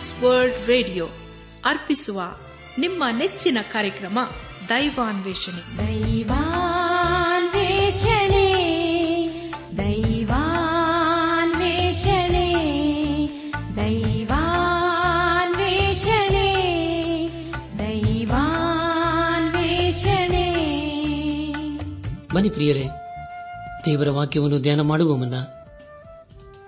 ಟ್ರಾನ್ಸ್ World radio ಅರ್ಪಿಸುವ ನಿಮ್ಮ ನೆಚ್ಚಿನ ಕಾರ್ಯಕ್ರಮ ದೈವಾನ್ವೇಷಣೆ. ದೈವಾನ್ವೇಷಣೆ ದೈವಾನ್ವೇಷಣೆ ದೈವಾನ್ವೇಷಣೆ ದೈವಾನ್ವೇಷಣೆ. ಮನಿ ಪ್ರಿಯರೇ ದೇವರ ವಾಕ್ಯವನ್ನು ಧ್ಯಾನ ಮಾಡುವ ಮುನ್ನ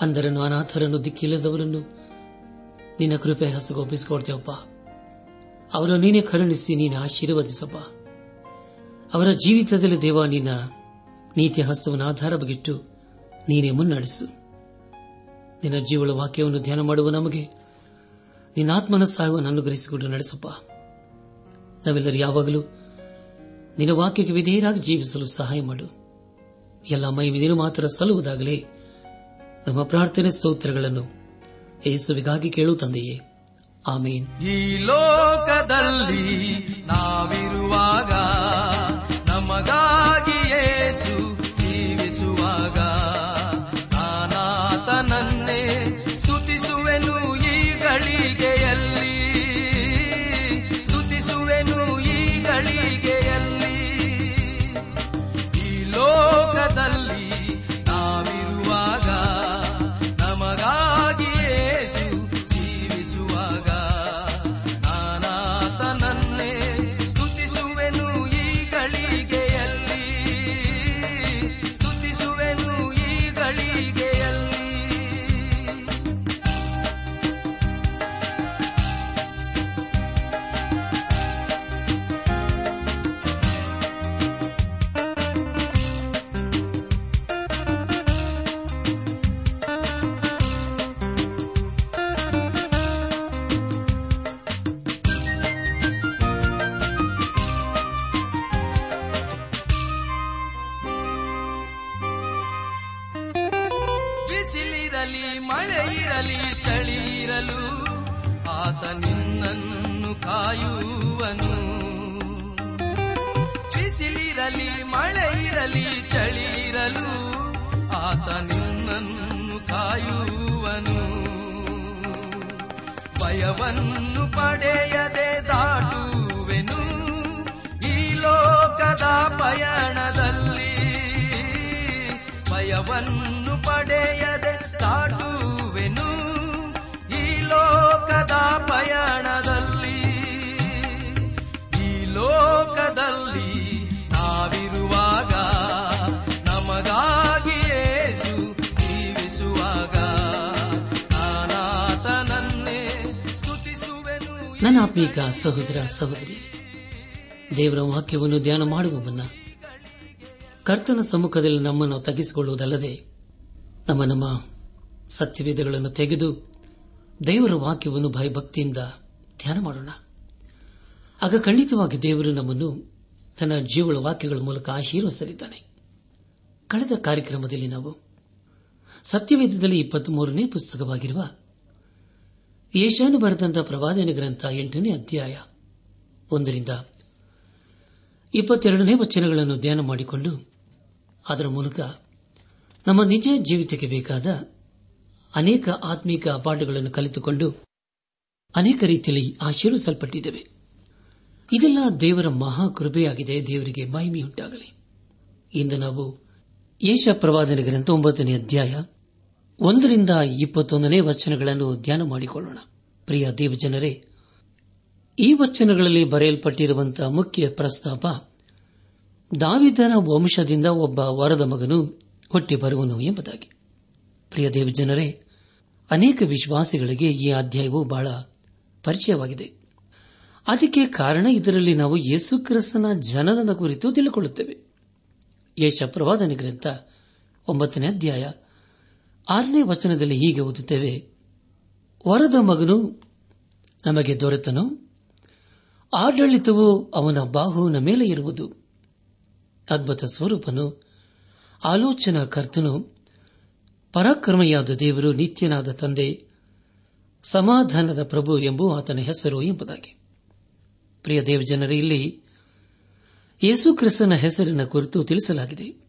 ಅಂಧರನ್ನು ಅನಾಥರನ್ನು ದಿಕ್ಕಿಲ್ಲದವರನ್ನು ನಿನ್ನ ಕೃಪೆ ಹಸಗೊಪ್ಪಿಸಿಕೊಡ್ತೇವಪ್ಪ ಅವರ ನೀನೆ ಕರುಣಿಸಿ, ನೀನು ಆಶೀರ್ವದಿಸಪ್ಪ. ಅವರ ಜೀವಿತದಲ್ಲಿ ದೇವ, ನಿನ್ನ ನೀತಿ ಹಸ್ತವನ್ನು ಆಧಾರವಾಗಿಟ್ಟು ನೀನೇ ಮುನ್ನಡೆಸು. ನಿನ್ನ ಜೀವಳ ವಾಕ್ಯವನ್ನು ಧ್ಯಾನ ಮಾಡುವ ನಮಗೆ ನಿನ್ನ ಆತ್ಮನ ಸಹಾಯವನ್ನು ಅನುಗ್ರಹಿಸಿಕೊಂಡು ನಡೆಸಪ್ಪ. ನಾವೆಲ್ಲರೂ ಯಾವಾಗಲೂ ನಿನ್ನ ವಾಕ್ಯಕ್ಕೆ ವಿಧೇಯರಾಗಿ ಜೀವಿಸಲು ಸಹಾಯ ಮಾಡು. ಎಲ್ಲ ಮೈ ದಿನ ಮಾತ್ರ ಸಲ್ಲುವುದಾಗಲೇ. ನಮ್ಮ ಪ್ರಾರ್ಥನೆ ಸ್ತೋತ್ರಗಳನ್ನು ಯೇಸುವಿಗಾಗಿ ಕೇಳು ತಂದೆಯೇ. ಆಮೇನ್. ಈ ಲೋಕದಲ್ಲಿ ನಾವಿರುವಾಗ ಕಾಯುವನು ಬಿಸಿಲಿರಲಿ ಮಳೆ ಇರಲಿ ಚಳಿ ಇರಲು ಆತ ನಿನ್ನನ್ನು ಕಾಯುವನು. ಭಯವನ್ನು ಪಡೆಯದೆ ದಾಟುವೆನು ಈ ಲೋಕದ ಪಯಣದಲ್ಲಿ. ಭಯವನ್ನು ಪಡೆಯದೆ ಆತ್ಮೀಕ ಸಹೋದರ ಸಹೋದರಿ, ದೇವರ ವಾಕ್ಯವನ್ನು ಧ್ಯಾನ ಮಾಡುವ ಮುನ್ನ ಕರ್ತನ ಸಮ್ಮುಖದಲ್ಲಿ ನಮ್ಮನ್ನು ತಗ್ಗಿಸಿಕೊಳ್ಳುವುದಲ್ಲದೆ ನಮ್ಮ ನಮ್ಮ ಸತ್ಯವೇದಗಳನ್ನು ತೆಗೆದು ದೇವರ ವಾಕ್ಯವನ್ನು ಭಯಭಕ್ತಿಯಿಂದ ಧ್ಯಾನ ಮಾಡೋಣ. ಆಗ ಖಂಡಿತವಾಗಿ ದೇವರು ನಮ್ಮನ್ನು ತನ್ನ ಜೀವಳ ವಾಕ್ಯಗಳ ಮೂಲಕ ಆಶೀರ್ವಸಲಿದ್ದಾನೆ ಕಳೆದ ಕಾರ್ಯಕ್ರಮದಲ್ಲಿ ನಾವು ಸತ್ಯವೇದದಲ್ಲಿ ಇಪ್ಪತ್ಮೂರನೇ ಪುಸ್ತಕವಾಗಿರುವ ಯೇಷಾನು ಬರೆದಂತಹ ಪ್ರವಾದನ ಗ್ರಂಥ ಎಂಟನೇ ಅಧ್ಯಾಯ. ಒಂದರಿಂದ ಇಪ್ಪತ್ತೆರಡನೇ ವಚನಗಳನ್ನು ಧ್ಯಾನ ಮಾಡಿಕೊಂಡು ಅದರ ಮೂಲಕ ನಮ್ಮ ನಿಜ ಜೀವಿತಕ್ಕೆ ಬೇಕಾದ ಅನೇಕ ಆತ್ಮೀಕ ಪಾಠಗಳನ್ನು ಕಲಿತುಕೊಂಡು ಅನೇಕ ರೀತಿಯಲ್ಲಿ ಆಶೀರ್ವಿಸಲ್ಪಟ್ಟಿದ್ದೇವೆ. ಇದೆಲ್ಲ ದೇವರ ಮಹಾ ಕೃಪೆಯಾಗಿದೆ ದೇವರಿಗೆ ಮಹಿಮೆಯುಂಟಾಗಲಿ. ಇಂದು ನಾವು ಯೇಷ ಪ್ರವಾದನ ಗ್ರಂಥ ಒಂಬತ್ತನೇ ಅಧ್ಯಾಯ ಒಂದರಿಂದ ಇಪ್ಪತ್ತೊಂದನೇ ವಚನಗಳನ್ನು ಧ್ಯಾನ ಮಾಡಿಕೊಳ್ಳೋಣ. ಪ್ರಿಯ ದೇವಜನರೇ ಈ ವಚನಗಳಲ್ಲಿ ಬರೆಯಲ್ಪಟ್ಟಿರುವಂತಹ ಮುಖ್ಯ ಪ್ರಸ್ತಾಪ, ದಾವಿದನ ವಂಶದಿಂದ ಒಬ್ಬ ವರದ ಮಗನು ಹೊಟ್ಟೆ ಬರುವನು ಎಂಬುದಾಗಿ. ಪ್ರಿಯ ದೇವಜನರೇ ಅನೇಕ ವಿಶ್ವಾಸಿಗಳಿಗೆ ಈ ಅಧ್ಯಾಯವು ಬಹಳ ಪರಿಚಯವಾಗಿದೆ. ಅದಕ್ಕೆ ಕಾರಣ ಇದರಲ್ಲಿ ನಾವು ಯೇಸುಕ್ರಿಸ್ತನ ಜನನದ ಕುರಿತು ತಿಳಿಕೊಳ್ಳುತ್ತೇವೆ ಯೇಷ ಪ್ರವಾದನೆ ಗ್ರಂಥ ಒಂಬತ್ತನೇ ಅಧ್ಯಾಯ ಆರನೇ ವಚನದಲ್ಲಿ ಹೀಗೆ ಓದುತ್ತೇವೆ ವರದ ಮಗನು ನಮಗೆ ದೊರೆತನು. ಆಡಳಿತವು ಅವನ ಬಾಹುವಿನ ಮೇಲೆ ಇರುವುದು. ಅದ್ಭುತ ಸ್ವರೂಪನು, ಆಲೋಚನಾ ಕರ್ತನು, ಪರಾಕ್ರಮೆಯಾದ ದೇವರು, ನಿತ್ಯನಾದ ತಂದೆ, ಸಮಾಧಾನದ ಪ್ರಭು ಎಂಬು ಆತನ ಹೆಸರು ಎಂಬುದಾಗಿ. ಪ್ರಿಯ ದೇವಜನರೇ, ಇಲ್ಲಿ ಯೇಸು ಕ್ರಿಸ್ತನ ಹೆಸರಿನ ಕುರಿತು ತಿಳಿಸಲಾಗಿದೆ.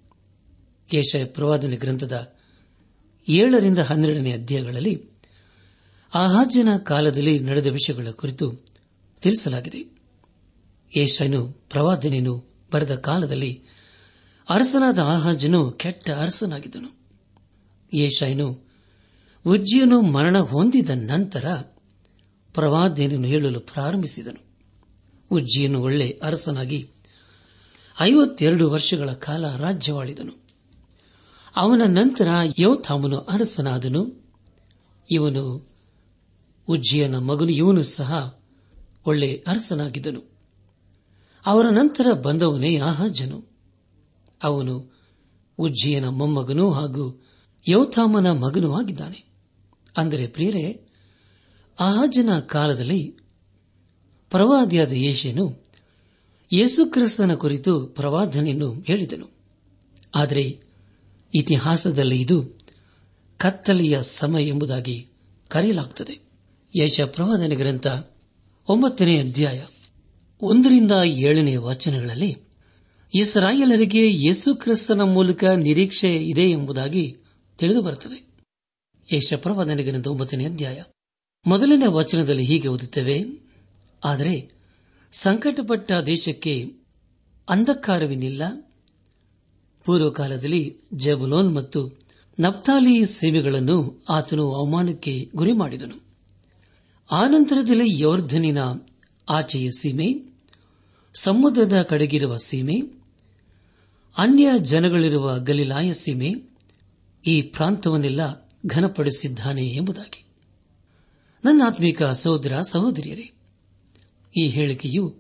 ಯೇಷ ಪ್ರವಾದನೆ ಗ್ರಂಥದ ಏಳರಿಂದ ಹನ್ನೆರಡನೇ ಅಧ್ಯಾಯಗಳಲ್ಲಿ ಆಹಾಜ್ಯನ ಕಾಲದಲ್ಲಿ ನಡೆದ ವಿಷಯಗಳ ಕುರಿತು ತಿಳಿಸಲಾಗಿದೆ. ಏಷನು ಪ್ರವಾದನೆಯನ್ನು ಬರೆದ ಕಾಲದಲ್ಲಿ ಅರಸನಾದ ಆಹಾಜನು ಕೆಟ್ಟ ಅರಸನಾಗಿದ್ದನು. ಏಷಾಯನು ಉಜ್ಜಿಯನು ಮರಣ ಹೊಂದಿದ ನಂತರ ಪ್ರವಾದನೆಯನ್ನು ಹೇಳಲು ಪ್ರಾರಂಭಿಸಿದನು. ಉಜ್ಜಿಯನು ಒಳ್ಳೆ ಅರಸನಾಗಿ ಐವತ್ತೆರಡು ವರ್ಷಗಳ ಕಾಲ ರಾಜ್ಯವಾಳಿದನು. ಅವನ ನಂತರ ಯೋಥಾಮನು ಅರಸನಾದನು. ಇವನು ಉಜ್ಜಿಯನ ಮಗನು ಇವನು ಸಹ ಒಳ್ಳೆ ಅರಸನಾಗಿದ್ದನು. ಅವರ ನಂತರ ಬಂದವನೇ ಆಹಾಜನು. ಅವನು ಉಜ್ಜಿಯನ ಮೊಮ್ಮಗನು ಹಾಗೂ ಯೌಥಾಮನ ಮಗನೂ ಆಗಿದ್ದಾನೆ. ಅಂದರೆ ಪ್ರಿಯರೇ, ಆಹಾಜನ ಕಾಲದಲ್ಲಿ ಪ್ರವಾದಿಯಾದ ಯೇಷನು ಯೇಸುಕ್ರಿಸ್ತನ ಕುರಿತು ಪ್ರವಾದನೆಯನ್ನು ಹೇಳಿದನು. ಆದರೆ ಇತಿಹಾಸದಲ್ಲಿ ಇದು ಕತ್ತಲೆಯ ಸಮಯ ಎಂಬುದಾಗಿ ಕರೆಯಲಾಗುತ್ತದೆ ಯಶ ಪ್ರವಾದನೆ ಗ್ರಂಥ ಒಂಬತ್ತನೇ ಅಧ್ಯಾಯ ಒಂದರಿಂದ ಏಳನೇ ವಚನಗಳಲ್ಲಿ ಇಸ್ರಾಯೇಲರಿಗೆ ಯೇಸುಕ್ರಿಸ್ತನ ಮೂಲಕ ನಿರೀಕ್ಷೆ ಇದೆ ಎಂಬುದಾಗಿ ತಿಳಿದುಬರುತ್ತದೆ ಯಶ ಪ್ರವಾದನೆ ಗ್ರಂಥ ಒಂಬತ್ತನೇ ಅಧ್ಯಾಯ ಮೊದಲನೇ ವಚನದಲ್ಲಿ ಹೀಗೆ ಓದುತ್ತೇವೆ, ಆದರೆ ಸಂಕಟಪಟ್ಟ ದೇಶಕ್ಕೆ ಅಂಧಕಾರವೇನಿಲ್ಲ. ಪೂರ್ವಕಾಲದಲ್ಲಿ ಜಬುಲೋನ್ ಮತ್ತು ನಪ್ತಾಲಿ ಸೇವೆಗಳನ್ನು ಆತನು ಅವಮಾನಕ್ಕೆ ಗುರಿ ಮಾಡಿದನು. ಆನಂತರದಲ್ಲಿ ಯೋರ್ಧನಿನ ಆಚೆಯ ಸೀಮೆ, ಸಮುದ್ರದ ಕಡೆಗಿರುವ ಸೀಮೆ, ಅನ್ಯ ಜನಗಳಿರುವ ಗಲಿಲಾಯ ಸೀಮೆ ಈ ಪ್ರಾಂತವನ್ನೆಲ್ಲ ಘನಪಡಿಸಿದ್ದಾನೆ ಎಂಬುದಾಗಿ. ನನ್ನ ಆತ್ಮಿಕ ಸಹೋದರ ಸಹೋದರಿಯರೇ, ಈ ಹೇಳಿಕೆಯು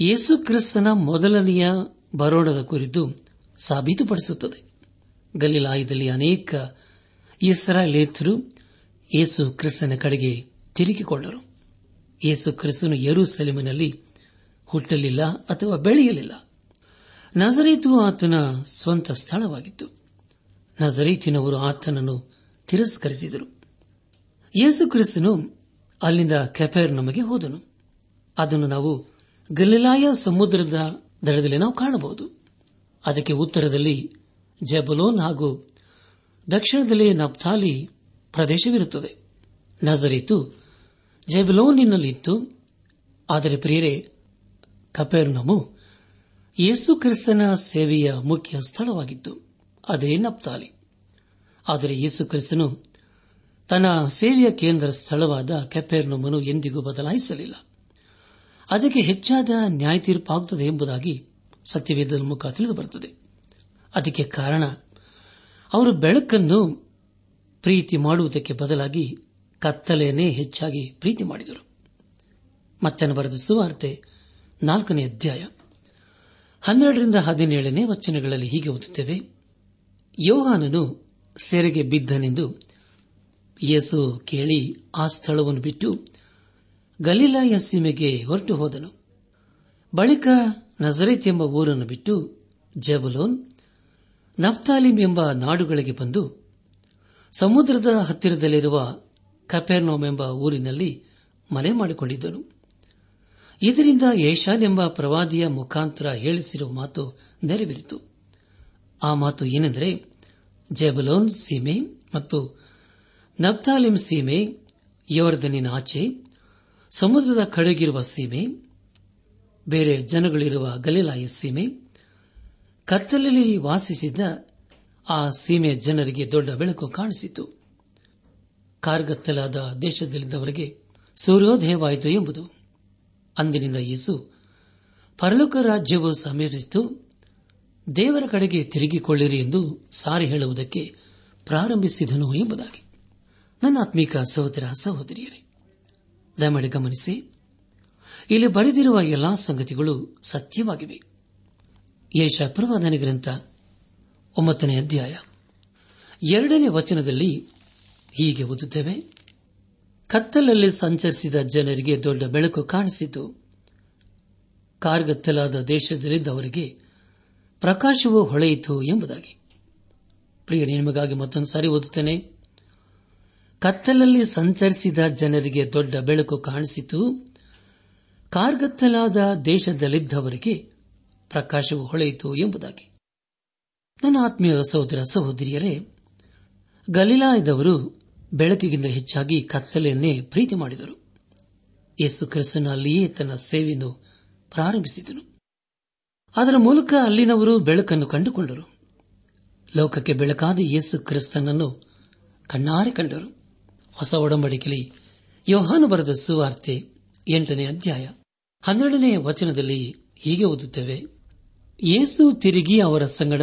ಯೇಸುಕ್ರಿಸ್ತನ ಮೊದಲನೆಯ ಬರೋಣದ ಕುರಿತು ಸಾಬೀತುಪಡಿಸುತ್ತದೆ. ಗಲಿಲಾಯದಲ್ಲಿ ಅನೇಕ ಇಸ್ರಾಲೇತರು ಯೇಸು ಕ್ರಿಸ್ತನ ಕಡೆಗೆ ತಿರುಗಿಕೊಂಡರು ಯೇಸು ಕ್ರಿಸ್ತನು ಯರೂಸೆಲೆಮಿನಲ್ಲಿ ಹುಟ್ಟಲಿಲ್ಲ ಅಥವಾ ಬೆಳೆಯಲಿಲ್ಲ. ನಜರೀತು ಆತನ ಸ್ವಂತ ಸ್ಥಳವಾಗಿತ್ತು. ನಜರೀತಿನವರು ಆತನನ್ನು ತಿರಸ್ಕರಿಸಿದರು. ಯೇಸು ಕ್ರಿಸ್ತನು ಅಲ್ಲಿಂದ ಕೆಫೆರ್ ನಮಗೆ ಹೋದನು. ಅದನ್ನು ನಾವು ಗಲಿಲಾಯ ಸಮುದ್ರದ ದಡದಲ್ಲಿ ನಾವು ಕಾಣಬಹುದು. ಅದಕ್ಕೆ ಉತ್ತರದಲ್ಲಿ ಜಬಲೋನ್ ಹಾಗೂ ದಕ್ಷಿಣದಲ್ಲಿ ನಪ್ತಾಲಿ ಪ್ರದೇಶವಿರುತ್ತದೆ. ನಜರಿತು ಜೆಬಲೋನಿನಲ್ಲಿತ್ತು. ಆದರೆ ಪ್ರಿಯರೇ, ಕಪೇರ್ನಮು ಯೇಸು ಕ್ರಿಸ್ತನ ಸೇವೆಯ ಮುಖ್ಯ ಸ್ಥಳವಾಗಿತ್ತು. ಅದೇ ನಪ್ತಾಲಿ. ಆದರೆ ಯೇಸು ಕ್ರಿಸ್ತನು ತನ್ನ ಸೇವೆಯ ಕೇಂದ್ರ ಸ್ಥಳವಾದ ಕೆಪೇರ್ನಮನು ಎಂದಿಗೂ ಬದಲಾಯಿಸಲಿಲ್ಲ. ಅದಕ್ಕೆ ಹೆಚ್ಚಾದ ನ್ಯಾಯ ತೀರ್ಪಾಗುತ್ತದೆ ಎಂಬುದಾಗಿ ಸತ್ಯವೇದದ ಮುಖ ತಿಳಿದುಬರುತ್ತದೆ. ಅದಕ್ಕೆ ಕಾರಣ, ಅವರು ಬೆಳಕನ್ನು ಪ್ರೀತಿ ಮಾಡುವುದಕ್ಕೆ ಬದಲಾಗಿ ಕತ್ತಲೆಯನ್ನೇ ಹೆಚ್ಚಾಗಿ ಪ್ರೀತಿ ಮಾಡಿದರು. ಮತ್ತೆ ಬರೆದ ಸುವಾರ್ತೆ ನಾಲ್ಕನೇ ಅಧ್ಯಾಯ. ಹನ್ನೆರಡರಿಂದ ಹದಿನೇಳನೇ ವಚನಗಳಲ್ಲಿ ಹೀಗೆ ಓದುತ್ತೇವೆ. ಯೋಹಾನನು ಸೆರೆಗೆ ಬಿದ್ದನೆಂದು ಯೇಸು ಕೇಳಿ ಆ ಸ್ಥಳವನ್ನು ಬಿಟ್ಟು ಗಲೀಲಾಯ ಸೀಮೆಗೆ ಹೊರಟು ಹೋದನು. ಬಳಿಕ ನಜರೇತ್ ಎಂಬ ಊರನ್ನು ಬಿಟ್ಟು ಜಬಲೋನ್, ನಫ್ತಾಲಿಮ್ ಎಂಬ ನಾಡುಗಳಿಗೆ ಬಂದು ಸಮುದ್ರದ ಹತ್ತಿರದಲ್ಲಿರುವ ಕಪೆರ್ನೋಮ್ ಎಂಬ ಊರಿನಲ್ಲಿ ಮನೆ ಮಾಡಿಕೊಂಡಿದ್ದನು. ಇದರಿಂದ ಏಷಾನ್ ಎಂಬ ಪ್ರವಾದಿಯ ಮುಖಾಂತರ ಹೇಳಿಸಿರುವ ಮಾತು ನೆರವೇರಿತು. ಆ ಮಾತು ಏನೆಂದರೆ, ಜೆಬಲೋನ್ ಸೀಮೆ ಮತ್ತು ನಬ್ತಾಲಿಮ್ ಸೀಮೆ ಯವರ್ಧನಿನ ಆಚೆ, ಸಮುದ್ರದ ಕಡೆಗಿರುವ ಸೀಮೆ, ಬೇರೆ ಜನಗಳಿರುವ ಗಲೀಲಾಯ ಸೀಮೆ, ಕತ್ತಲಲ್ಲಿ ವಾಸಿಸಿದ್ದ ಆ ಸೀಮೆ ಜನರಿಗೆ ದೊಡ್ಡ ಬೆಳಕು ಕಾಣಿಸಿತು. ಕಾರ್ಗತ್ತಲಾದ ದೇಶದಲ್ಲಿದ್ದವರಿಗೆ ಸೂರ್ಯೋದಯವಾಯಿತು ಎಂಬುದು. ಅಂದಿನಿಂದ ಯೇಸು ಪರಲೋಕ ರಾಜ್ಯವು ಸಮೀಪಿಸಿತು. ದೇವರ ಕಡೆಗೆ ತಿರುಗಿಕೊಳ್ಳಿರಿ ಎಂದು ಸಾರಿ ಹೇಳುವುದಕ್ಕೆ ಪ್ರಾರಂಭಿಸಿದನು ಎಂಬುದಾಗಿ. ನನ್ನ ಆತ್ಮೀಕ ಸಹೋದರ ಸಹೋದರಿಯರೇ, ದಯಮಾಡಿ ಗಮನಿಸಿ, ಇಲ್ಲಿ ಬರೆದಿರುವ ಎಲ್ಲಾ ಸಂಗತಿಗಳು ಸತ್ಯವಾಗಿವೆ. ಯೇಷ ಪ್ರವಾದನೆ ಗ್ರಂಥ ಒಂಬತ್ತನೇ ಅಧ್ಯಾಯ ಎರಡನೇ ವಚನದಲ್ಲಿ ಹೀಗೆ ಓದುತ್ತೇವೆ. ಕತ್ತಲಲ್ಲಿ ಸಂಚರಿಸಿದ ಜನರಿಗೆ ದೊಡ್ಡ ಬೆಳಕು ಕಾಣಿಸಿತು. ಕಾರ್ಗತ್ತಲಾದ ದೇಶದಲ್ಲಿದ್ದವರಿಗೆ ಪ್ರಕಾಶವು ಹೊಳೆಯಿತು ಎಂಬುದಾಗಿ. ಪ್ರಿಯ ನಿಮಗಾಗಿ ಮತ್ತೊಂದು ಸಾರಿ ಓದುತ್ತೇನೆ. ಕತ್ತಲಲ್ಲಿ ಸಂಚರಿಸಿದ ಜನರಿಗೆ ದೊಡ್ಡ ಬೆಳಕು ಕಾಣಿಸಿತು. ಕಾರ್ಗತ್ತಲಾದ ದೇಶದಲ್ಲಿದ್ದವರಿಗೆ ಪ್ರಕಾಶವು ಹೊಳೆಯಿತು ಎಂಬುದಾಗಿ. ನನ್ನ ಆತ್ಮೀಯ ಸಹೋದರ ಸಹೋದರಿಯರೇ, ಗಲೀಲಾಯದವರು ಬೆಳಕಿಗಿಂತ ಹೆಚ್ಚಾಗಿ ಕತ್ತಲೆಯನ್ನೇ ಪ್ರೀತಿ ಮಾಡಿದರು. ಯೇಸು ಕ್ರಿಸ್ತನ ಅಲ್ಲಿಯೇ ತನ್ನ ಸೇವೆಯನ್ನು ಪ್ರಾರಂಭಿಸಿದನು. ಅದರ ಮೂಲಕ ಅಲ್ಲಿನವರು ಬೆಳಕನ್ನು ಕಂಡುಕೊಂಡರು. ಲೋಕಕ್ಕೆ ಬೆಳಕಾದ ಯೇಸು ಕ್ರಿಸ್ತನನ್ನು ಕಣ್ಣಾರೆ ಕಂಡರು. ಹೊಸ ಒಡಂಬಡಿಕೆಯಲ್ಲಿ ಯೋಹಾನು ಬರೆದ ಸುವಾರ್ತೆ ಎಂಟನೇ ಅಧ್ಯಾಯ ಹನ್ನೆರಡನೇ ವಚನದಲ್ಲಿ ಹೀಗೆ ಓದುತ್ತೇವೆ. ಯೇಸು ತಿರುಗಿ ಅವರ ಸಂಗಡ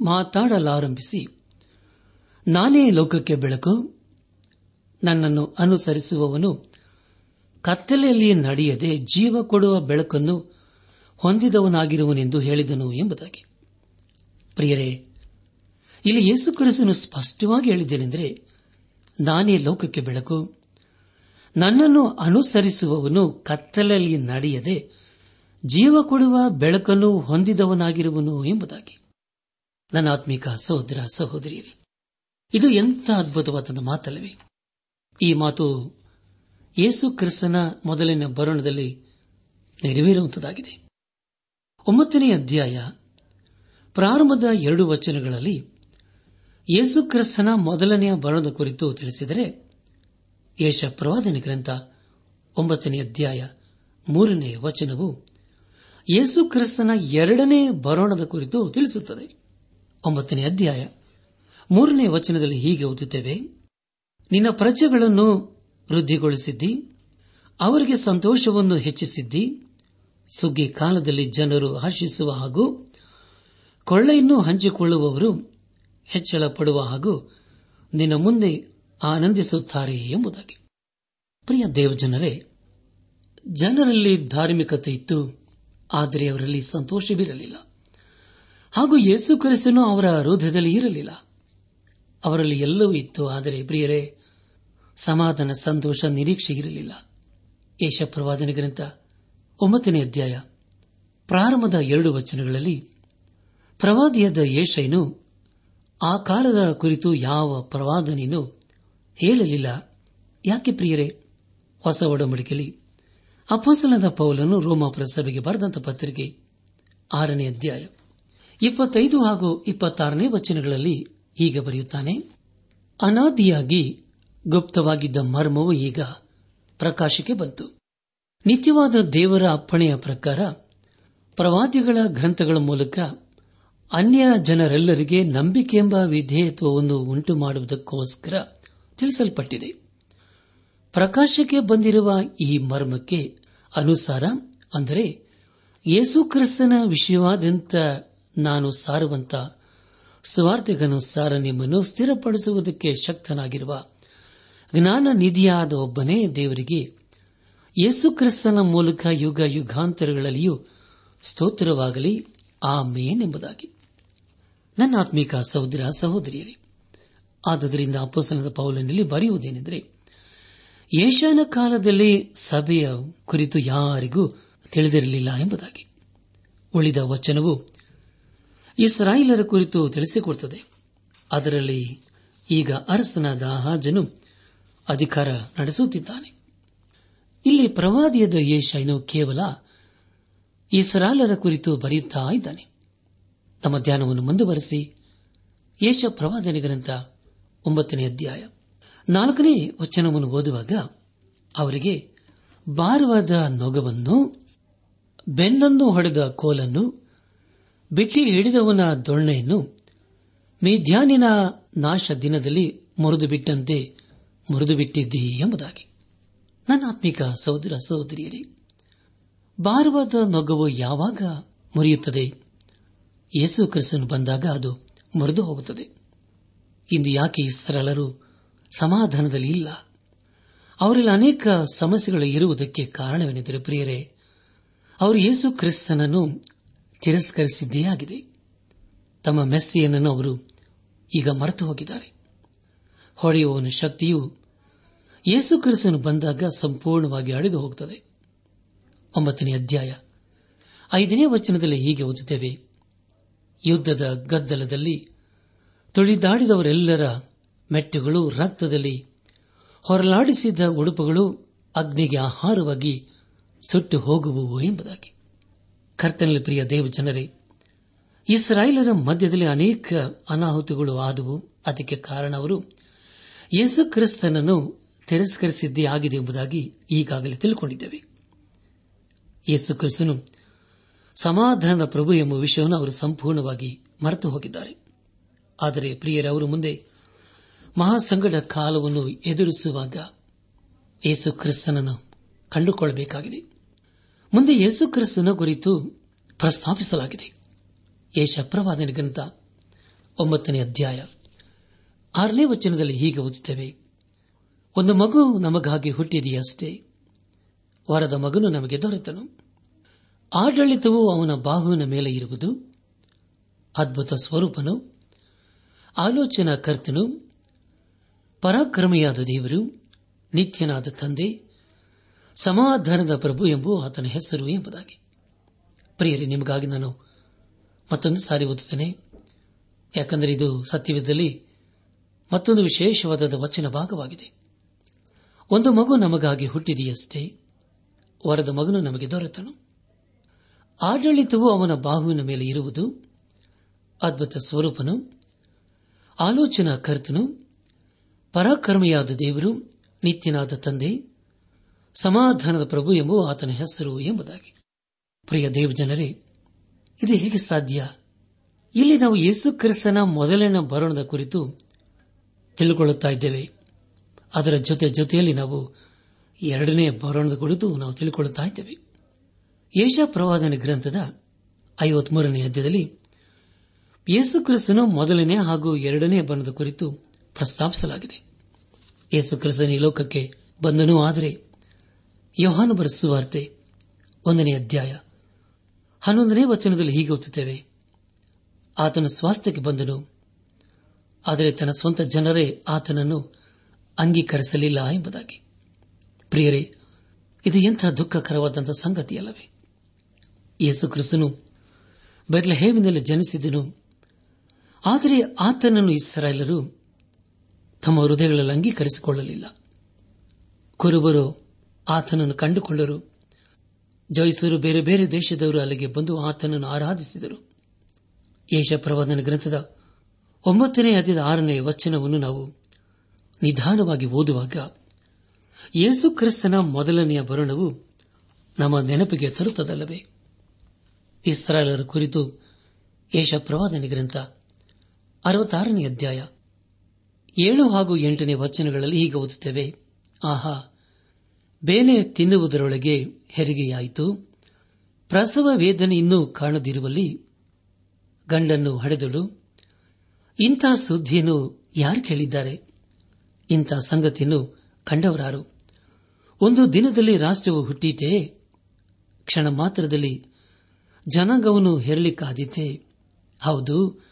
ಮಾತಾಡಲಾರಂಭಿಸಿ. ನಾನೇ ಲೋಕಕ್ಕೆ ಬೆಳಕು, ನನ್ನನ್ನು ಅನುಸರಿಸುವವನು ಕತ್ತಲೆಯಲ್ಲಿ ನಡೆಯದೆ ಜೀವ ಕೊಡುವ ಬೆಳಕನ್ನು ಹೊಂದಿದವನಾಗಿರುವನೆಂದು ಹೇಳಿದನು ಎಂಬುದಾಗಿ. ಪ್ರಿಯರೇ, ಇಲ್ಲಿ ಯೇಸು ಕ್ರಿಸ್ತನು ಸ್ಪಷ್ಟವಾಗಿ ಹೇಳಿದ್ದೇನೆಂದರೆ, ನಾನೇ ಲೋಕಕ್ಕೆ ಬೆಳಕು, ನನ್ನನ್ನು ಅನುಸರಿಸುವವನು ಕತ್ತಲಲ್ಲಿ ನಡೆಯದೆ ಜೀವ ಕೊಡುವ ಬೆಳಕನ್ನು ಹೊಂದಿದವನಾಗಿರುವನು ಎಂಬುದಾಗಿ. ನನ್ನ ಆತ್ಮಿಕ ಸಹೋದರ ಸಹೋದರಿಯರೇ ಇದು ಎಂಥ ಅದ್ಭುತವಾದ ಮಾತಲ್ಲವೇ? ಈ ಮಾತು ಯೇಸು ಕ್ರಿಸ್ತನ ಮೊದಲಿನ ಬರೋಣದಲ್ಲಿ ನೆರವೇರುವಂತದಾಗಿದೆ ಒಂಬತ್ತನೇ ಅಧ್ಯಾಯ ಪ್ರಾರಂಭದ ಎರಡು ವಚನಗಳಲ್ಲಿ ಯೇಸು ಕ್ರಿಸ್ತನ ಮೊದಲನೆಯ ಬರಣದ ಕುರಿತು ತಿಳಿಸಿದರೆ, ಯೇಷ ಪ್ರವಾದನ ಗ್ರಂಥ ಒಂಬತ್ತನೇ ಅಧ್ಯಾಯ ಮೂರನೇ ವಚನವು ಯೇಸು ಕ್ರಿಸ್ತನ ಎರಡನೇ ಬರೋಣದ ಕುರಿತು ತಿಳಿಸುತ್ತದೆ. ಒಂಬತ್ತನೇ ಅಧ್ಯಾಯ ಮೂರನೇ ವಚನದಲ್ಲಿ ಹೀಗೆ ಓದುತ್ತೇವೆ. ನಿನ್ನ ಪ್ರಜೆಗಳನ್ನು ವೃದ್ಧಿಗೊಳಿಸಿದ್ದಿ, ಅವರಿಗೆ ಸಂತೋಷವನ್ನು ಹೆಚ್ಚಿಸಿದ್ದಿ. ಸುಗ್ಗಿ ಕಾಲದಲ್ಲಿ ಜನರು ಹರ್ಷಿಸುವ ಹಾಗೂ ಕೊಳ್ಳೆಯನ್ನು ಹಂಚಿಕೊಳ್ಳುವವರು ಹೆಚ್ಚಳ ಪಡುವ ಹಾಗೂ ನಿನ್ನ ಮುಂದೆ ಆನಂದಿಸುತ್ತಾರೆ ಎಂಬುದಾಗಿ. ಪ್ರಿಯ ದೇವಜನರೇ, ಜನರಲ್ಲಿ ಧಾರ್ಮಿಕತೆ ಇತ್ತು, ಆದರೆ ಅವರಲ್ಲಿ ಸಂತೋಷವಿರಲಿಲ್ಲ. ಹಾಗೂ ಯೇಸು ಕರೆಸನು ಅವರ ಹೃದಯದಲ್ಲಿ ಇರಲಿಲ್ಲ. ಅವರಲ್ಲಿ ಎಲ್ಲವೂ ಇತ್ತು, ಆದರೆ ಪ್ರಿಯರೇ, ಸಮಾಧಾನ, ಸಂತೋಷ, ನಿರೀಕ್ಷೆ ಇರಲಿಲ್ಲ. ಏಷ ಪ್ರವಾದನೆ ಗ್ರಂಥ ಒಂಬತ್ತನೇ ಅಧ್ಯಾಯ, ಪ್ರಾರಂಭದ ಎರಡು ವಚನಗಳಲ್ಲಿ, ಪ್ರವಾದಿಯಾದ ಏಷೈನು, ಆ ಕಾಲದ ಕುರಿತು ಯಾವ ಪ್ರವಾದನೆಯನ್ನು ಹೇಳಲಿಲ್ಲ. ಯಾಕೆ ಪ್ರಿಯರೇ? ಹೊಸ ಒಡಂಬಡಿಕೆಯಲ್ಲಿ ಅಪೋಸಲದ ಪೌಲನು ರೋಮಾಪುರ ಸಭೆಗೆ ಬರೆದಂತ ಪತ್ರಿಕೆ, ಆರನೇ ಅಧ್ಯಾಯ, ಇಪ್ಪತ್ತೈದು ಹಾಗೂ ಇಪ್ಪತ್ತಾರನೇ ವಚನಗಳಲ್ಲಿ ಹೀಗೆ ಬರೆಯುತ್ತಾನೆ, ಅನಾದಿಯಾಗಿ ಗುಪ್ತವಾಗಿದ್ದ ಮರ್ಮವು ಈಗ ಪ್ರಕಾಶಕ್ಕೆ ಬಂತು. ನಿತ್ಯವಾದ ದೇವರ ಅಪ್ಪಣೆಯ ಪ್ರಕಾರ ಪ್ರವಾದಿಗಳ ಗ್ರಂಥಗಳ ಮೂಲಕ ಅನ್ಯ ಜನರೆಲ್ಲರಿಗೆ ನಂಬಿಕೆ ಎಂಬ ವಿಧೇಯತ್ವವನ್ನು ಉಂಟು ಮಾಡುವುದಕ್ಕೋಸ್ಕರ ತಿಳಿಸಲ್ಪಟ್ಟಿದೆ. ಪ್ರಕಾಶಕ್ಕೆ ಬಂದಿರುವ ಈ ಮರ್ಮಕ್ಕೆ ಅನುಸಾರ ಅಂದರೆ ಯೇಸು ಕ್ರಿಸ್ತನ ನಾನು ಸಾರುವಂತ ಸ್ವಾರ್ಥಿಗನುಸಾರ ನಿಮ್ಮನ್ನು ಸ್ಥಿರಪಡಿಸುವುದಕ್ಕೆ ಶಕ್ತನಾಗಿರುವ ಜ್ಞಾನ ನಿಧಿಯಾದ ಒಬ್ಬನೇ ದೇವರಿಗೆ ಯೇಸು ಕ್ರಿಸ್ತನ ಮೂಲಕ ಯುಗ ಯುಗಾಂತರಗಳಲ್ಲಿಯೂ ಸ್ತೋತ್ರವಾಗಲಿ. ಆಮೇನ್ ಎಂಬುದಾಗಿ. ನನ್ನ ಆತ್ಮಿಕ ಸಹೋದರ ಸಹೋದರಿಯರೇ, ಆದುದರಿಂದ ಅಪೋಸನದ ಪೌಲನಲ್ಲಿ ಬರೆಯುವುದೇನೆಂದರೆ ಏಷಾನ ಕಾಲದಲ್ಲಿ ಸಭೆಯ ಕುರಿತು ಯಾರಿಗೂ ತಿಳಿದಿರಲಿಲ್ಲ ಎಂಬುದಾಗಿ. ಉಳಿದ ವಚನವು ಇಸ್ರಾಯಿಲರ ಕುರಿತು ತಿಳಿಸಿಕೊಡುತ್ತದೆ ಅದರಲ್ಲಿ ಈಗ ಅರಸನಾದ ಹಾಜನು ಅಧಿಕಾರ ನಡೆಸುತ್ತಿದ್ದಾನೆ. ಇಲ್ಲಿ ಪ್ರವಾದಿಯದ ಯೇಷನು ಕೇವಲ ಇಸ್ರಾಲರ ಕುರಿತು ಬರೆಯುತ್ತಾ ಇದ್ದಾನೆ. ತಮ್ಮ ಧ್ಯಾನವನ್ನು ಮುಂದುವರೆಸಿ. ಯೇಷ ಪ್ರವಾದನೆ ಗ್ರಂಥ ಒಂಬತ್ತನೇ ಅಧ್ಯಾಯ. ನಾಲ್ಕನೇ ವಚನವನ್ನು ಓದುವಾಗ ಅವರಿಗೆ ಭಾರವಾದ ನೊಗವನ್ನು, ಬೆನ್ನನ್ನು ಹೊಡೆದ ಕೋಲನ್ನು ಬಿಟ್ಟಿ ಹಿಡಿದವನ ದೊಣ್ಣೆಯನ್ನು ಮಿಧ್ಯಾನಿನ ನಾಶ ದಿನದಲ್ಲಿ ಮುರಿದು ಬಿಟ್ಟಂತೆ ಮುರಿದು ಎಂಬುದಾಗಿ. ನನ್ನ ಆತ್ಮಿಕ ಸಹೋದರ ಸಹೋದರಿಯರೇ ಭಾರವಾದ ನೊಗವು ಯಾವಾಗ ಮುರಿಯುತ್ತದೆ? ಯೇಸು ಕ್ರಿಸ್ತನು ಬಂದಾಗ ಅದು ಮುರಿದು ಹೋಗುತ್ತದೆ. ಇಂದು ಯಾಕೆ ಸರಳರು ಸಮಾಧಾನದಲ್ಲಿ ಇಲ್ಲ? ಅವರಲ್ಲಿ ಅನೇಕ ಸಮಸ್ಯೆಗಳು ಇರುವುದಕ್ಕೆ ಕಾರಣವೇನೆಂದರೆ ಪ್ರಿಯರೇ, ಅವರು ಯೇಸು ಕ್ರಿಸ್ತನನ್ನು ತಿರಸ್ಕರಿಸಿದ್ದೇ ಆಗಿದೆ. ತಮ್ಮ ಮೆಸ್ಸಿಯನ್ನು ಅವರು ಈಗ ಮರೆತು ಹೋಗಿದ್ದಾರೆ. ಹೊಳೆಯುವವನ ಶಕ್ತಿಯು ಯೇಸು ಕ್ರಿಸ್ತನು ಬಂದಾಗ ಸಂಪೂರ್ಣವಾಗಿ ಅಳೆದು ಹೋಗುತ್ತದೆ. ಒಂಬತ್ತನೇ ಅಧ್ಯಾಯ. ಐದನೇ ವಚನದಲ್ಲಿ ಹೀಗೆ ಓದುತ್ತೇವೆ. ಯುದ್ಧದ ಗದ್ದಲದಲ್ಲಿ ತುಳಿದಾಡಿದವರೆಲ್ಲರ ಮೆಟ್ಟುಗಳು ರಕ್ತದಲ್ಲಿ ಹೊರಲಾಡಿಸಿದ ಉಡುಪುಗಳು ಅಗ್ನಿಗೆ ಆಹಾರವಾಗಿ ಸುಟ್ಟು ಹೋಗುವು ಎಂಬುದಾಗಿ. ಕರ್ತನಲ್ಲಿ ಪ್ರಿಯ ದೇವ ಜನರೇ, ಇಸ್ರಾಯೇಲರ ಮಧ್ಯದಲ್ಲಿ ಅನೇಕ ಅನಾಹುತಗಳು ಆದವು. ಅದಕ್ಕೆ ಕಾರಣ ಅವರು ಯೇಸು ಕ್ರಿಸ್ತನನ್ನು ತಿರಸ್ಕರಿಸಿದ್ದೇ ಆಗಿದೆ ಎಂಬುದಾಗಿ ಈಗಾಗಲೇ ತಿಳಿದುಕೊಂಡಿದ್ದೇವೆ ಯೇಸು ಕ್ರಿಸ್ತನು ಸಮಾಧಾನದ ಪ್ರಭು ಎಂಬ ವಿಷಯವನ್ನು ಅವರು ಸಂಪೂರ್ಣವಾಗಿ ಮರೆತು ಹೋಗಿದ್ದಾರೆ. ಆದರೆ ಪ್ರಿಯರವರು ಮುಂದೆ ಮಹಾಸಂಗಡ ಕಾಲವನ್ನು ಎದುರಿಸುವಾಗ ಯೇಸು ಕ್ರಿಸ್ತನನ್ನು ಕಂಡುಕೊಳ್ಳಬೇಕಾಗಿದೆ. ಮುಂದೆ ಯೇಸು ಕ್ರಿಸ್ತನ ಕುರಿತು ಪ್ರಸ್ತಾಪಿಸಲಾಗಿದೆ. ಯೇಷ ಪ್ರವಾದನೆ ಗ್ರಂಥ ಒಂಬತ್ತನೇ ಅಧ್ಯಾಯ ಆರನೇ ವಚನದಲ್ಲಿ ಹೀಗೆ ಓದುತ್ತೇವೆ. ಒಂದು ಮಗು ನಮಗಾಗಿ ಹುಟ್ಟಿದೆಯಷ್ಟೇ ವರದ ಮಗನು ನಮಗೆ ದೊರೆತನು. ಆಡಳಿತವು ಅವನ ಬಾಹುವಿನ ಮೇಲೆ ಇರುವುದು, ಅದ್ಭುತ ಸ್ವರೂಪನು ಆಲೋಚನಾ ಕರ್ತನು ಪರಾಕ್ರಮಿಯಾದ ದೇವರು, ನಿತ್ಯನಾದ ತಂದೆ ಸಮಾಧಾನದ ಪ್ರಭು ಎಂಬು ಆತನ ಹೆಸರು ಎಂಬುದಾಗಿ. ಪ್ರಿಯರೇ, ನಿಮಗಾಗಿ ನಾನು ಮತ್ತೊಂದು ಸಾರಿ ಓದುತ್ತೇನೆ. ಯಾಕಂದರೆ ಇದು ಸತ್ಯವಿದ್ದಲ್ಲಿ ಮತ್ತೊಂದು ವಿಶೇಷವಾದ ವಚನ ಭಾಗವಾಗಿದೆ. ಒಂದು ಮಗು ನಮಗಾಗಿ ಹುಟ್ಟಿದೆಯಷ್ಟೇ, ವರದ ಮಗನು ನಮಗೆ ದೊರೆತನು. ಆಡಳಿತವು ಅವನ ಬಾಹುವಿನ ಮೇಲೆ ಇರುವುದು, ಅದ್ಭುತ ಸ್ವರೂಪನು ಆಲೋಚನಾ ಕರ್ತನು ಪರಾಕರ್ಮಿಯಾದ ದೇವರು, ನಿತ್ಯನಾದ ತಂದೆ ಸಮಾಧಾನದ ಪ್ರಭು ಎಂಬುವ ಆತನ ಹೆಸರು ಎಂಬುದಾಗಿ. ಪ್ರಿಯ ದೇವಜನರೇ, ಇದು ಹೇಗೆ ಸಾಧ್ಯ? ಇಲ್ಲಿ ನಾವು ಯೇಸು ಕ್ರಿಸ್ತನ ಮೊದಲಿನ ಬರಣದ ಕುರಿತು ತಿಳಿದುಕೊಳ್ಳುತ್ತಾ ಇದ್ದೇವೆ. ಅದರ ಜೊತೆ ಜೊತೆಯಲ್ಲಿ ನಾವು ಎರಡನೇ ಬರಣದ ಕುರಿತು ನಾವು ತಿಳಿದುಕೊಳ್ಳುತ್ತಾ ಇದ್ದೇವೆ. ಏಷಾ ಪ್ರವಾದನ ಗ್ರಂಥದ ಐವತ್ಮೂರನೇ ಅಧ್ಯದಲ್ಲಿ ಯೇಸು ಕ್ರಿಸ್ತನು ಮೊದಲನೇ ಹಾಗೂ ಎರಡನೇ ಬರಣದ ಕುರಿತು ಪ್ರಸ್ತಾಪಿಸಲಾಗಿದೆ. ಯೇಸು ಕ್ರಿಸ್ತನ ಈ ಲೋಕಕ್ಕೆ ಬಂದನೂ, ಆದರೆ ಯೋಹಾನು ಬರೆಸುವಾರ್ತೆ ಒಂದನೇ ಅಧ್ಯಾಯ, ಹನ್ನೊಂದನೇ ವಚನದಲ್ಲಿ ಹೀಗೆ ಓದುತ್ತೇವೆ. ಆತನ ಸ್ವಾಸ್ಥ್ಯಕ್ಕೆ ಬಂದನು. ಆದರೆ ತನ್ನ ಸ್ವಂತ ಜನರೇ ಆತನನ್ನು ಅಂಗೀಕರಿಸಲಿಲ್ಲ ಎಂಬುದಾಗಿ. ಪ್ರಿಯರೇ, ಇದು ಎಂಥ ದುಃಖಕರವಾದಂಥ ಸಂಗತಿಯಲ್ಲವೇ. ಯೇಸು ಕ್ರಿಸ್ತನು ಬೆರ್ಲಹೇವಿನಲ್ಲಿ ಜನಿಸಿದನು. ಆದರೆ ಆತನನ್ನು ಇಸ್ರಾಯೇಲರು ತಮ್ಮ ಹೃದಯಗಳಲ್ಲಿ ಅಂಗೀಕರಿಸಿಕೊಳ್ಳಲಿಲ್ಲ. ಕುರುಬರು ಆತನನ್ನು ಕಂಡುಕೊಂಡರು ಜಯಿಸರು ಬೇರೆ ಬೇರೆ ದೇಶದವರು ಅಲ್ಲಿಗೆ ಬಂದು ಆತನನ್ನು ಆರಾಧಿಸಿದರು. ಯೇಷ ಪ್ರವಾದನ ಗ್ರಂಥದ ಒಂಬತ್ತನೇ ಅಧ್ಯದ ಆರನೇ ವಚನವನ್ನು ನಾವು ನಿಧಾನವಾಗಿ ಓದುವಾಗ, ಯೇಸು ಕ್ರಿಸ್ತನ ಮೊದಲನೆಯ ಬರಣವು ನಮ್ಮ ನೆನಪಿಗೆ ತರುತ್ತದಲ್ಲವೇ? ಇಸ್ರಾಲರ ಕುರಿತು ಯೇಷ ಪ್ರವಾದನ ಗ್ರಂಥ ಅರವತ್ತಾರನೇ ಅಧ್ಯಾಯ ಏಳು ಹಾಗೂ ಎಂಟನೇ ವಚನಗಳಲ್ಲಿ ಹೀಗೆ ಓದುತ್ತೇವೆ, ಆಹಾ ಬೇನೆ ತಿನ್ನುವುದರೊಳಗೆ ಹೆರಿಗೆಯಾಯಿತು. ಪ್ರಸವ ವೇದನೆ ಇನ್ನೂ ಕಾಣದಿರುವಲ್ಲಿ ಗಂಡನ್ನು ಹಡೆದಳು. ಇಂಥ ಸುದ್ದಿಯನ್ನು ಯಾರು ಕೇಳಿದ್ದಾರೆ? ಇಂಥ ಸಂಗತಿಯನ್ನು ಕಂಡವರಾರು. ಒಂದು ದಿನದಲ್ಲಿ ರಾಷ್ಟ್ರವು ಹುಟ್ಟಿತೇ, ಕ್ಷಣ ಮಾತ್ರದಲ್ಲಿ ಜನಾಂಗವನ್ನು ಹೆರಲಿಕ್ಕಾದೀತೆ ಹೌದು,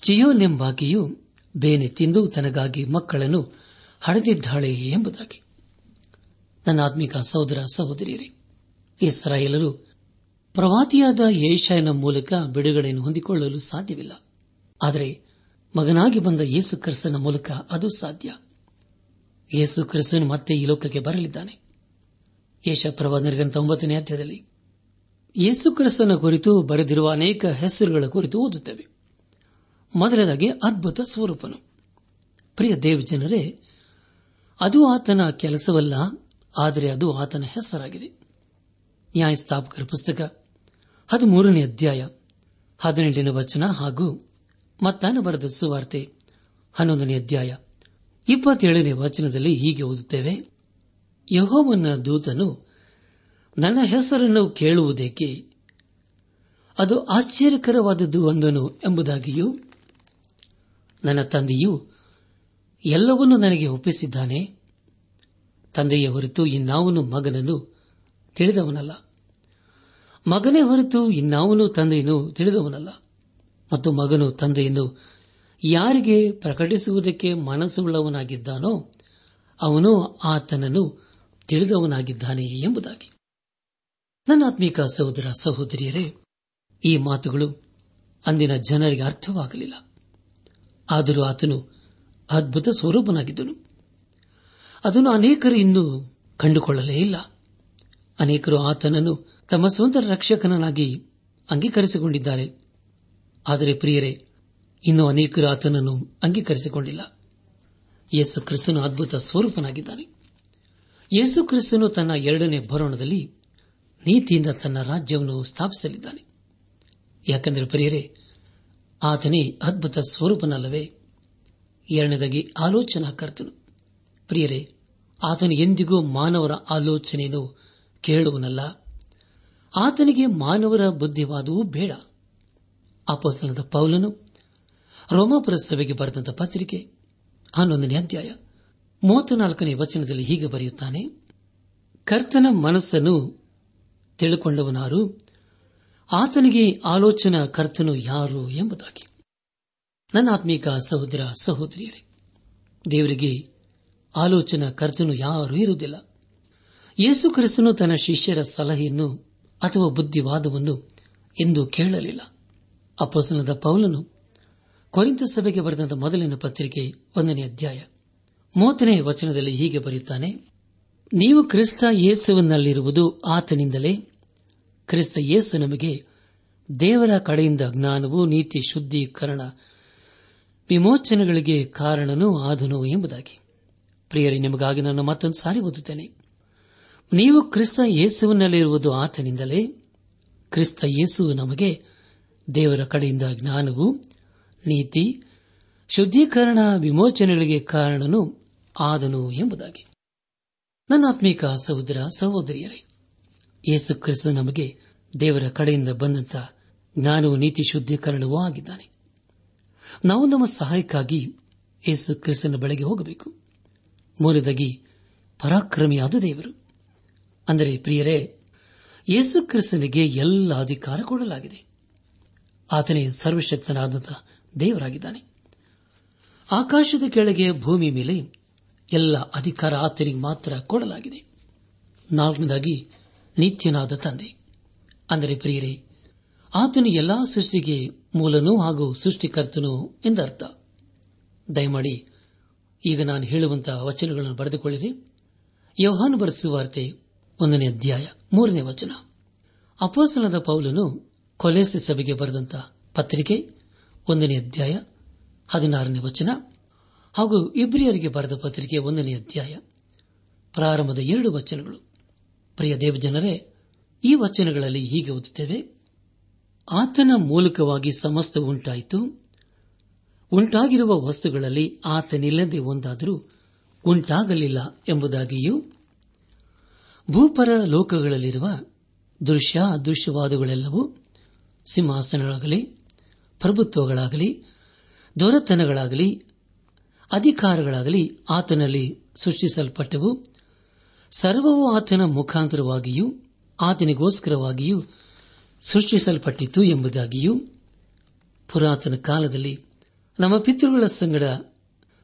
ಚಿಯೋನೆಂಬಾಕೆಯು ಬೇನೆ ತಿಂದು ತನಗಾಗಿ ಮಕ್ಕಳನ್ನು ಹಡೆದಿದ್ದಾಳೆ ಎಂಬುದಾಗಿ. ನನ್ನ ಆತ್ಮಿಕ ಸಹೋದರ ಸಹೋದರಿಯರೇ, ಇಸ್ರಾಯೇಲರು ಪ್ರವಾದಿಯಾದ ಏಷಾಯನ ಮೂಲಕ ಬಿಡುಗಡೆಯನ್ನು ಹೊಂದಿಕೊಳ್ಳಲು ಸಾಧ್ಯವಿಲ್ಲ. ಆದರೆ ಮಗನಾಗಿ ಬಂದ ಯೇಸು ಕ್ರಿಸ್ತನ ಮೂಲಕ ಅದು ಸಾಧ್ಯ. ಯೇಸು ಕ್ರಿಸ್ತನು ಮತ್ತೆ ಈ ಲೋಕಕ್ಕೆ ಬರಲಿದ್ದಾನೆ. ಯೇಷ ಪ್ರವಾದನಗಂತ ಒಂಬತ್ತನೇ ಅಧ್ಯಾಯದಲ್ಲಿ, ಯೇಸು ಕ್ರಿಸ್ತನ ಕುರಿತು ಬರೆದಿರುವ ಅನೇಕ ಹೆಸರುಗಳ ಕುರಿತು ಓದುತ್ತವೆ. ಮೊದಲದಾಗಿ ಅದ್ಭುತ ಸ್ವರೂಪನು. ಪ್ರಿಯ ದೇವಜನರೇ, ಅದು ಆತನ ಕೆಲಸವಲ್ಲ ಆದರೆ ಅದು ಆತನ ಹೆಸರಾಗಿದೆ. ನ್ಯಾಯಸ್ಥಾಪಕರ ಪುಸ್ತಕ, ಹದಿಮೂರನೇ ಅಧ್ಯಾಯ, ಹದಿನೆಂಟನೇ ವಚನ ಹಾಗೂ ಮತ್ತಾನ ಬರೆದ ಸುವಾರ್ತೆ, ಹನ್ನೊಂದನೇ ಅಧ್ಯಾಯ, ಇಪ್ಪತ್ತೇಳನೇ ವಚನದಲ್ಲಿ ಹೀಗೆ ಓದುತ್ತೇವೆ. ಯಹೋವನ ದೂತನು ನನ್ನ ಹೆಸರನ್ನು ಕೇಳುವುದೇಕೆ? ಅದು ಆಶ್ಚರ್ಯಕರವಾದದ್ದು ಒಂದನು ಎಂಬುದಾಗಿಯೂ, ನನ್ನ ತಂದೆಯು ಎಲ್ಲವನ್ನೂ ನನಗೆ ಒಪ್ಪಿಸಿದ್ದಾನೆ. ತಂದೆಯ ಹೊರತು ಇನ್ನಾವನು ಮಗನನ್ನು ತಿಳಿದವನಲ್ಲ. ಮಗನೇ ಹೊರತು ಇನ್ನಾವನು ತಂದೆಯನ್ನು ತಿಳಿದವನಲ್ಲ. ಮತ್ತು ಮಗನು ತಂದೆಯನ್ನು ಯಾರಿಗೆ ಪ್ರಕಟಿಸುವುದಕ್ಕೆ ಮನಸ್ಸುಳ್ಳವನಾಗಿದ್ದಾನೋ ಅವನು ಆತನನ್ನು ತಿಳಿದವನಾಗಿದ್ದಾನೆ ಎಂಬುದಾಗಿ. ನನ್ನ ಆತ್ಮೀಕ ಸಹೋದರ ಸಹೋದರಿಯರೇ, ಈ ಮಾತುಗಳು ಅಂದಿನ ಜನರಿಗೆ ಅರ್ಥವಾಗಲಿಲ್ಲ. ಆದರೂ ಆತನು ಅದ್ಭುತ ಸ್ವರೂಪನಾಗಿದ್ದನು. ಅದನ್ನು ಅನೇಕರು ಇನ್ನೂ ಕಂಡುಕೊಳ್ಳಲೇ ಇಲ್ಲ. ಅನೇಕರು ಆತನನ್ನು ತಮ್ಮ ಸ್ವಂತ ರಕ್ಷಕನಾಗಿ ಅಂಗೀಕರಿಸಿಕೊಂಡಿದ್ದಾರೆ. ಆದರೆ ಪ್ರಿಯರೇ, ಇನ್ನೂ ಅನೇಕರು ಆತನನ್ನು ಅಂಗೀಕರಿಸಿಕೊಂಡಿಲ್ಲ. ಯೇಸು ಕ್ರಿಸ್ತನು ಅದ್ಭುತ ಸ್ವರೂಪನಾಗಿದ್ದಾನೆ. ಯೇಸು ಕ್ರಿಸ್ತನು ತನ್ನ ಎರಡನೇ ಭರೋಣದಲ್ಲಿ ನೀತಿಯಿಂದ ತನ್ನ ರಾಜ್ಯವನ್ನು ಸ್ಥಾಪಿಸಲಿದ್ದಾನೆ. ಯಾಕೆಂದರೆ ಪ್ರಿಯರೇ, ಆತನೇ ಅದ್ಭುತ ಸ್ವರೂಪನಲ್ಲವೇ? ಎರಡನೇದಾಗಿ ಆಲೋಚನಾ ಕರ್ತನು. ಪ್ರಿಯರೇ, ಆತನು ಎಂದಿಗೂ ಮಾನವರ ಆಲೋಚನೆಯನ್ನು ಕೇಳುವನಲ್ಲ. ಆತನಿಗೆ ಮಾನವರ ಬುದ್ಧಿವಾದವೂ ಬೇಡ. ಅಪೋಸ್ತನದ ಪೌಲನು ರೋಮಾಪುರ ಸಭೆಗೆ ಬರೆದಂತ ಪತ್ರಿಕೆ ಹನ್ನೊಂದನೇ ಅಧ್ಯಾಯ ಮೂವತ್ನಾಲ್ಕನೇ ವಚನದಲ್ಲಿ ಹೀಗೆ ಬರೆಯುತ್ತಾನೆ, ಕರ್ತನ ಮನಸ್ಸನ್ನು ತಿಳುಕೊಂಡವನಾರು, ಆತನಿಗೆ ಆಲೋಚನಾ ಕರ್ತನು ಯಾರು ಎಂಬುದಾಗಿ. ನನ್ನ ಆತ್ಮೀಕ ಸಹೋದರ ಸಹೋದರಿಯರೇ, ದೇವರಿಗೆ ಆಲೋಚನಾ ಕರ್ತನು ಯಾರೂ ಇರುವುದಿಲ್ಲ. ಯೇಸು ಕ್ರಿಸ್ತನು ತನ್ನ ಶಿಷ್ಯರ ಸಲಹೆಯನ್ನು ಅಥವಾ ಬುದ್ಧಿವಾದವನ್ನು ಎಂದು ಕೇಳಲಿಲ್ಲ. ಅಪ್ಪಸನದ ಪೌಲನು ಕೊರಿಂತ ಸಭೆಗೆ ಬರೆದಂತ ಮೊದಲಿನ ಪತ್ರಿಕೆ ಒಂದನೇ ಅಧ್ಯಾಯ ಮೂವತ್ತನೇ ವಚನದಲ್ಲಿ ಹೀಗೆ ಬರೆಯುತ್ತಾನೆ, ನೀವು ಕ್ರಿಸ್ತ ಯೇಸುವಿನಲ್ಲಿರುವುದು ಆತನಿಂದಲೇ. ಕ್ರಿಸ್ತ ಯೇಸು ನಮಗೆ ದೇವರ ಕಡೆಯಿಂದ ಜ್ಞಾನವು ನೀತಿ ಶುದ್ಧೀಕರಣ ವಿಮೋಚನೆಗಳಿಗೆ ಕಾರಣನೂ ಆದನು ಎಂಬುದಾಗಿ. ಪ್ರಿಯರಿ, ನಿಮಗಾಗಿ ನಾನು ಮತ್ತೊಂದು ಸಾರಿ ಓದುತ್ತೇನೆ. ನೀವು ಕ್ರಿಸ್ತ ಯೇಸುವಿನಲ್ಲಿರುವುದು ಆತನಿಂದಲೇ, ಕ್ರಿಸ್ತ ಯೇಸು ನಮಗೆ ದೇವರ ಕಡೆಯಿಂದ ಜ್ಞಾನವು, ನೀತಿ, ಶುದ್ಧೀಕರಣ, ವಿಮೋಚನೆಗಳಿಗೆ ಕಾರಣನು ಆದನು ಎಂಬುದಾಗಿ. ನನ್ನ ಆತ್ಮೀಕ ಸಹೋದರ, ಸಹೋದರಿಯರೇ, ಯೇಸು ಕ್ರಿಸ್ತ ನಮಗೆ ದೇವರ ಕಡೆಯಿಂದ ಬಂದಂತ ಜ್ಞಾನವು, ನೀತಿ, ಶುದ್ಧೀಕರಣವೂ ಆಗಿದ್ದಾನೆ. ನಾವು ನಮ್ಮ ಸಹಾಯಕ್ಕಾಗಿ ಯೇಸು ಕ್ರಿಸ್ತನ ಬಳಿಗೆ ಹೋಗಬೇಕು. ಮೂಲದಾಗಿ ಪರಾಕ್ರಮಿಯಾದ ದೇವರು. ಅಂದರೆ ಪ್ರಿಯರೇ, ಯೇಸು ಕ್ರಿಸ್ತನಿಗೆ ಎಲ್ಲ ಅಧಿಕಾರ ಕೊಡಲಾಗಿದೆ. ಆತನೇ ಸರ್ವಶಕ್ತನಾದಂಥ ದೇವರಾಗಿದ್ದಾನೆ. ಆಕಾಶದ ಕೆಳಗೆ ಭೂಮಿ ಮೇಲೆ ಎಲ್ಲ ಅಧಿಕಾರ ಆತನಿಗೆ ಮಾತ್ರ ಕೊಡಲಾಗಿದೆ. ನಾಲ್ಕನೇದಾಗಿ, ನಿತ್ಯನಾದ ತಂದೆ. ಅಂದರೆ ಪ್ರಿಯರೇ, ಆತನು ಎಲ್ಲಾ ಸೃಷ್ಟಿಗೆ ಮೂಲನೂ ಹಾಗೂ ಸೃಷ್ಟಿಕರ್ತನು ಎಂದರ್ಥ. ದಯಮಾಡಿ ಈಗ ನಾನು ಹೇಳುವಂತಹ ವಚನಗಳನ್ನು ಬರೆದುಕೊಳ್ಳಿರಿ. ಯೋಹಾನು ಬರೆಸುವಾರ್ತೆ ಒಂದನೇ ಅಧ್ಯಾಯ ಮೂರನೇ ವಚನ. ಅಪೋಸನದ ಪೌಲನು ಕೊಲೆಸಿ ಸಭೆಗೆ ಬರೆದಂತಹ ಪತ್ರಿಕೆ ಒಂದನೇ ಅಧ್ಯಾಯ ಹದಿನಾರನೇ ವಚನ. ಹಾಗೂ ಇಬ್ರಿಯರಿಗೆ ಬರೆದ ಪತ್ರಿಕೆ ಒಂದನೇ ಅಧ್ಯಾಯ ಪ್ರಾರಂಭದ ಎರಡು ವಚನಗಳು. ಪ್ರಿಯ ದೇವಜನರೇ, ಈ ವಚನಗಳಲ್ಲಿ ಹೀಗೆ ಓದುತ್ತೇವೆ. ಆತನ ಮೂಲಕವಾಗಿ ಸಮಸ್ತ ಉಂಟಾಯಿತು. ಉಂಟಾಗಿರುವ ವಸ್ತುಗಳಲ್ಲಿ ಆತನಿಲ್ಲದೆ ಒಂದಾದರೂ ಉಂಟಾಗಲಿಲ್ಲ ಎಂಬುದಾಗಿಯೂ ಭೂಪರ ಲೋಕಗಳಲ್ಲಿರುವ ದೃಶ್ಯ ಅದೃಶ್ಯವಾದಗಳೆಲ್ಲವೂ ಸಿಂಹಾಸನಗಳಾಗಲಿ, ಪ್ರಭುತ್ವಗಳಾಗಲಿ, ದೊರೆತನಗಳಾಗಲಿ, ಅಧಿಕಾರಗಳಾಗಲಿ ಆತನಲ್ಲಿ ಸೃಷ್ಟಿಸಲ್ಪಟ್ಟವು. ಸರ್ವವೂ ಆತನ ಮುಖಾಂತರವಾಗಿಯೂ ಆತನಿಗೋಸ್ಕರವಾಗಿಯೂ ಸೃಷ್ಟಿಸಲ್ಪಟ್ಟಿತು ಎಂಬುದಾಗಿಯೂ ಪುರಾತನ ಕಾಲದಲ್ಲಿ ನಮ್ಮ ಪಿತೃಗಳ ಸಂಗಡ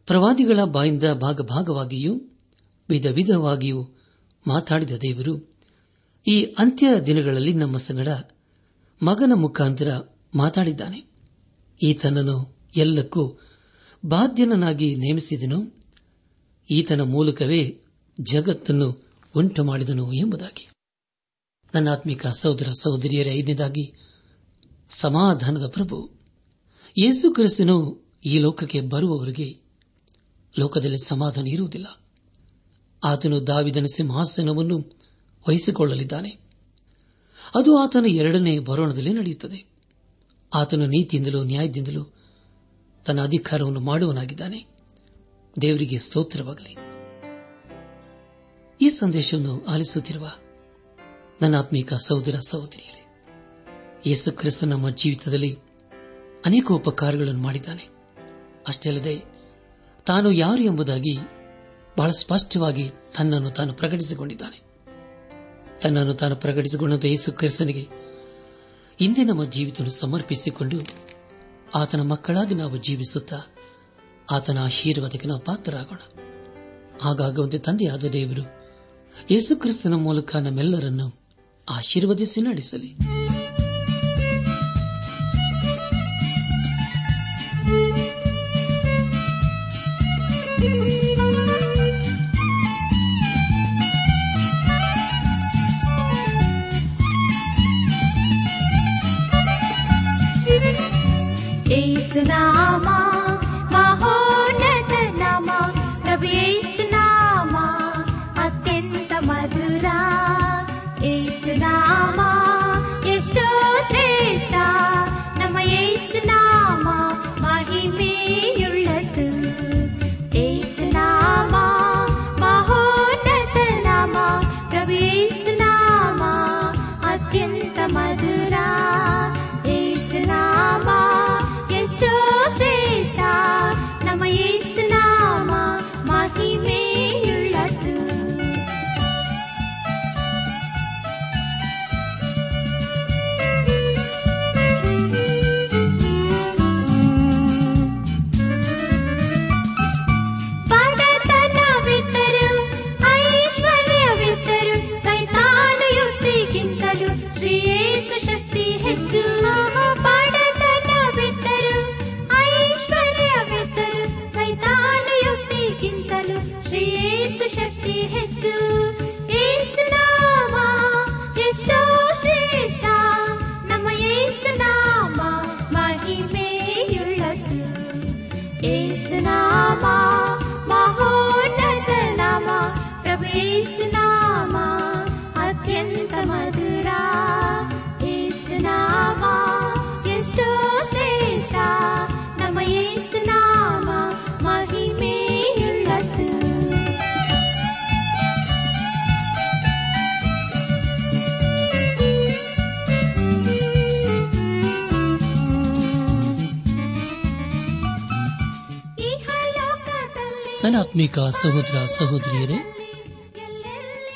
ಪ್ರವಾದಿಗಳ ಬಾಯಿಂದ ಭಾಗಭಾಗವಾಗಿಯೂ ವಿಧ ವಿಧವಾಗಿಯೂ ಮಾತಾಡಿದ ದೇವರು, ಈ ಅಂತ್ಯ ದಿನಗಳಲ್ಲಿ ನಮ್ಮ ಸಂಗಡ ಮಗನ ಮುಖಾಂತರ ಮಾತಾಡಿದ್ದಾನೆ. ಈತನನ್ನು ಎಲ್ಲಕ್ಕೂ ಬಾಧ್ಯನನ್ನಾಗಿ ನೇಮಿಸಿದನು. ಈತನ ಮೂಲಕವೇ ಜಗತ್ತನ್ನು ಉಂಟು ಮಾಡಿದನು ಎಂಬುದಾಗಿ. ನನ್ನಾತ್ಮಿಕ ಸಹೋದರ ಸಹೋದರಿಯರ, ಐದನೇದಾಗಿ ಸಮಾಧಾನದ ಪ್ರಭು. ಯೇಸು ಕ್ರಿಸ್ತನು ಈ ಲೋಕಕ್ಕೆ ಬರುವವರಿಗೆ ಲೋಕದಲ್ಲಿ ಸಮಾಧಾನ ಇರುವುದಿಲ್ಲ. ಆತನು ದಾವಿದನ ಸಿಂಹಾಸನವನ್ನು ವಹಿಸಿಕೊಳ್ಳಲಿದ್ದಾನೆ. ಅದು ಆತನ ಎರಡನೇ ಬರೋಣದಲ್ಲಿ ನಡೆಯುತ್ತದೆ. ಆತನ ನೀತಿಯಿಂದಲೂ ನ್ಯಾಯದಿಂದಲೂ ತನ್ನ ಅಧಿಕಾರವನ್ನು ಮಾಡುವನಾಗಿದ್ದಾನೆ. ದೇವರಿಗೆ ಸ್ತೋತ್ರವಾಗಲಿ. ಈ ಸಂದೇಶವನ್ನು ಆಲಿಸುತ್ತಿರುವ ನನ್ನ ಆತ್ಮೀಕ ಸಹೋದರ ಸಹೋದರಿಯರೇ, ಯೇಸು ಕ್ರಿಸ್ತ ನಮ್ಮ ಜೀವಿತದಲ್ಲಿ ಅನೇಕ ಉಪಕಾರಗಳನ್ನು ಮಾಡಿದ್ದಾನೆ. ಅಷ್ಟೇ ಅಲ್ಲದೆ ತಾನು ಯಾರು ಎಂಬುದಾಗಿ ಬಹಳ ಸ್ಪಷ್ಟವಾಗಿ ತನ್ನನ್ನು ತಾನು ಪ್ರಕಟಿಸಿಕೊಂಡಿದ್ದಾನೆ. ತನ್ನನ್ನು ತಾನು ಪ್ರಕಟಿಸಿಕೊಂಡಂತ ಯೇಸು ಕ್ರಿಸ್ತನಿಗೆ ಇಂದೇ ನಮ್ಮ ಜೀವಿತ ಸಮರ್ಪಿಸಿಕೊಂಡು ಆತನ ಮಕ್ಕಳಾಗಿ ನಾವು ಜೀವಿಸುತ್ತಾ ಆತನ ಆಶೀರ್ವಾದಕ್ಕೆ ನಾವು ಪಾತ್ರರಾಗೋಣ. ಹಾಗಾಗುವಂತೆ ತಂದೆಯಾದ ದೇವರು ಯೇಸುಕ್ರಿಸ್ತನ ಮೂಲಕ ನಮ್ಮೆಲ್ಲರನ್ನು ಆಶೀರ್ವದಿಸಿ ನಡೆಸಲಿ. 知道。Triste, chefe. ಆತ್ಮಿಕ ಸಹೋದರ ಸಹೋದರಿಯರೇ,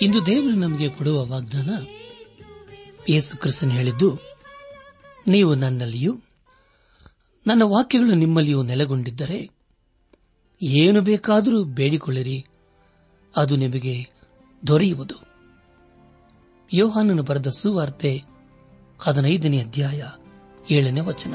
ಇಂದು ದೇವರು ನಮಗೆ ಕೊಡುವ ವಾಗ್ದಾನ ಯೇಸು ಕ್ರಿಸ್ತನ್ ಹೇಳಿದ್ದು, ನೀವು ನನ್ನಲ್ಲಿಯೂ ನನ್ನ ವಾಕ್ಯಗಳು ನಿಮ್ಮಲ್ಲಿಯೂ ನೆಲೆಗೊಂಡಿದ್ದರೆ ಏನು ಬೇಕಾದರೂ ಬೇಡಿಕೊಳ್ಳಿರಿ, ಅದು ನಿಮಗೆ ದೊರೆಯುವುದು. ಯೋಹಾನನು ಬರೆದ ಸುವಾರ್ತೆ ಹದಿನೈದನೇ ಅಧ್ಯಾಯ ಏಳನೇ ವಚನ.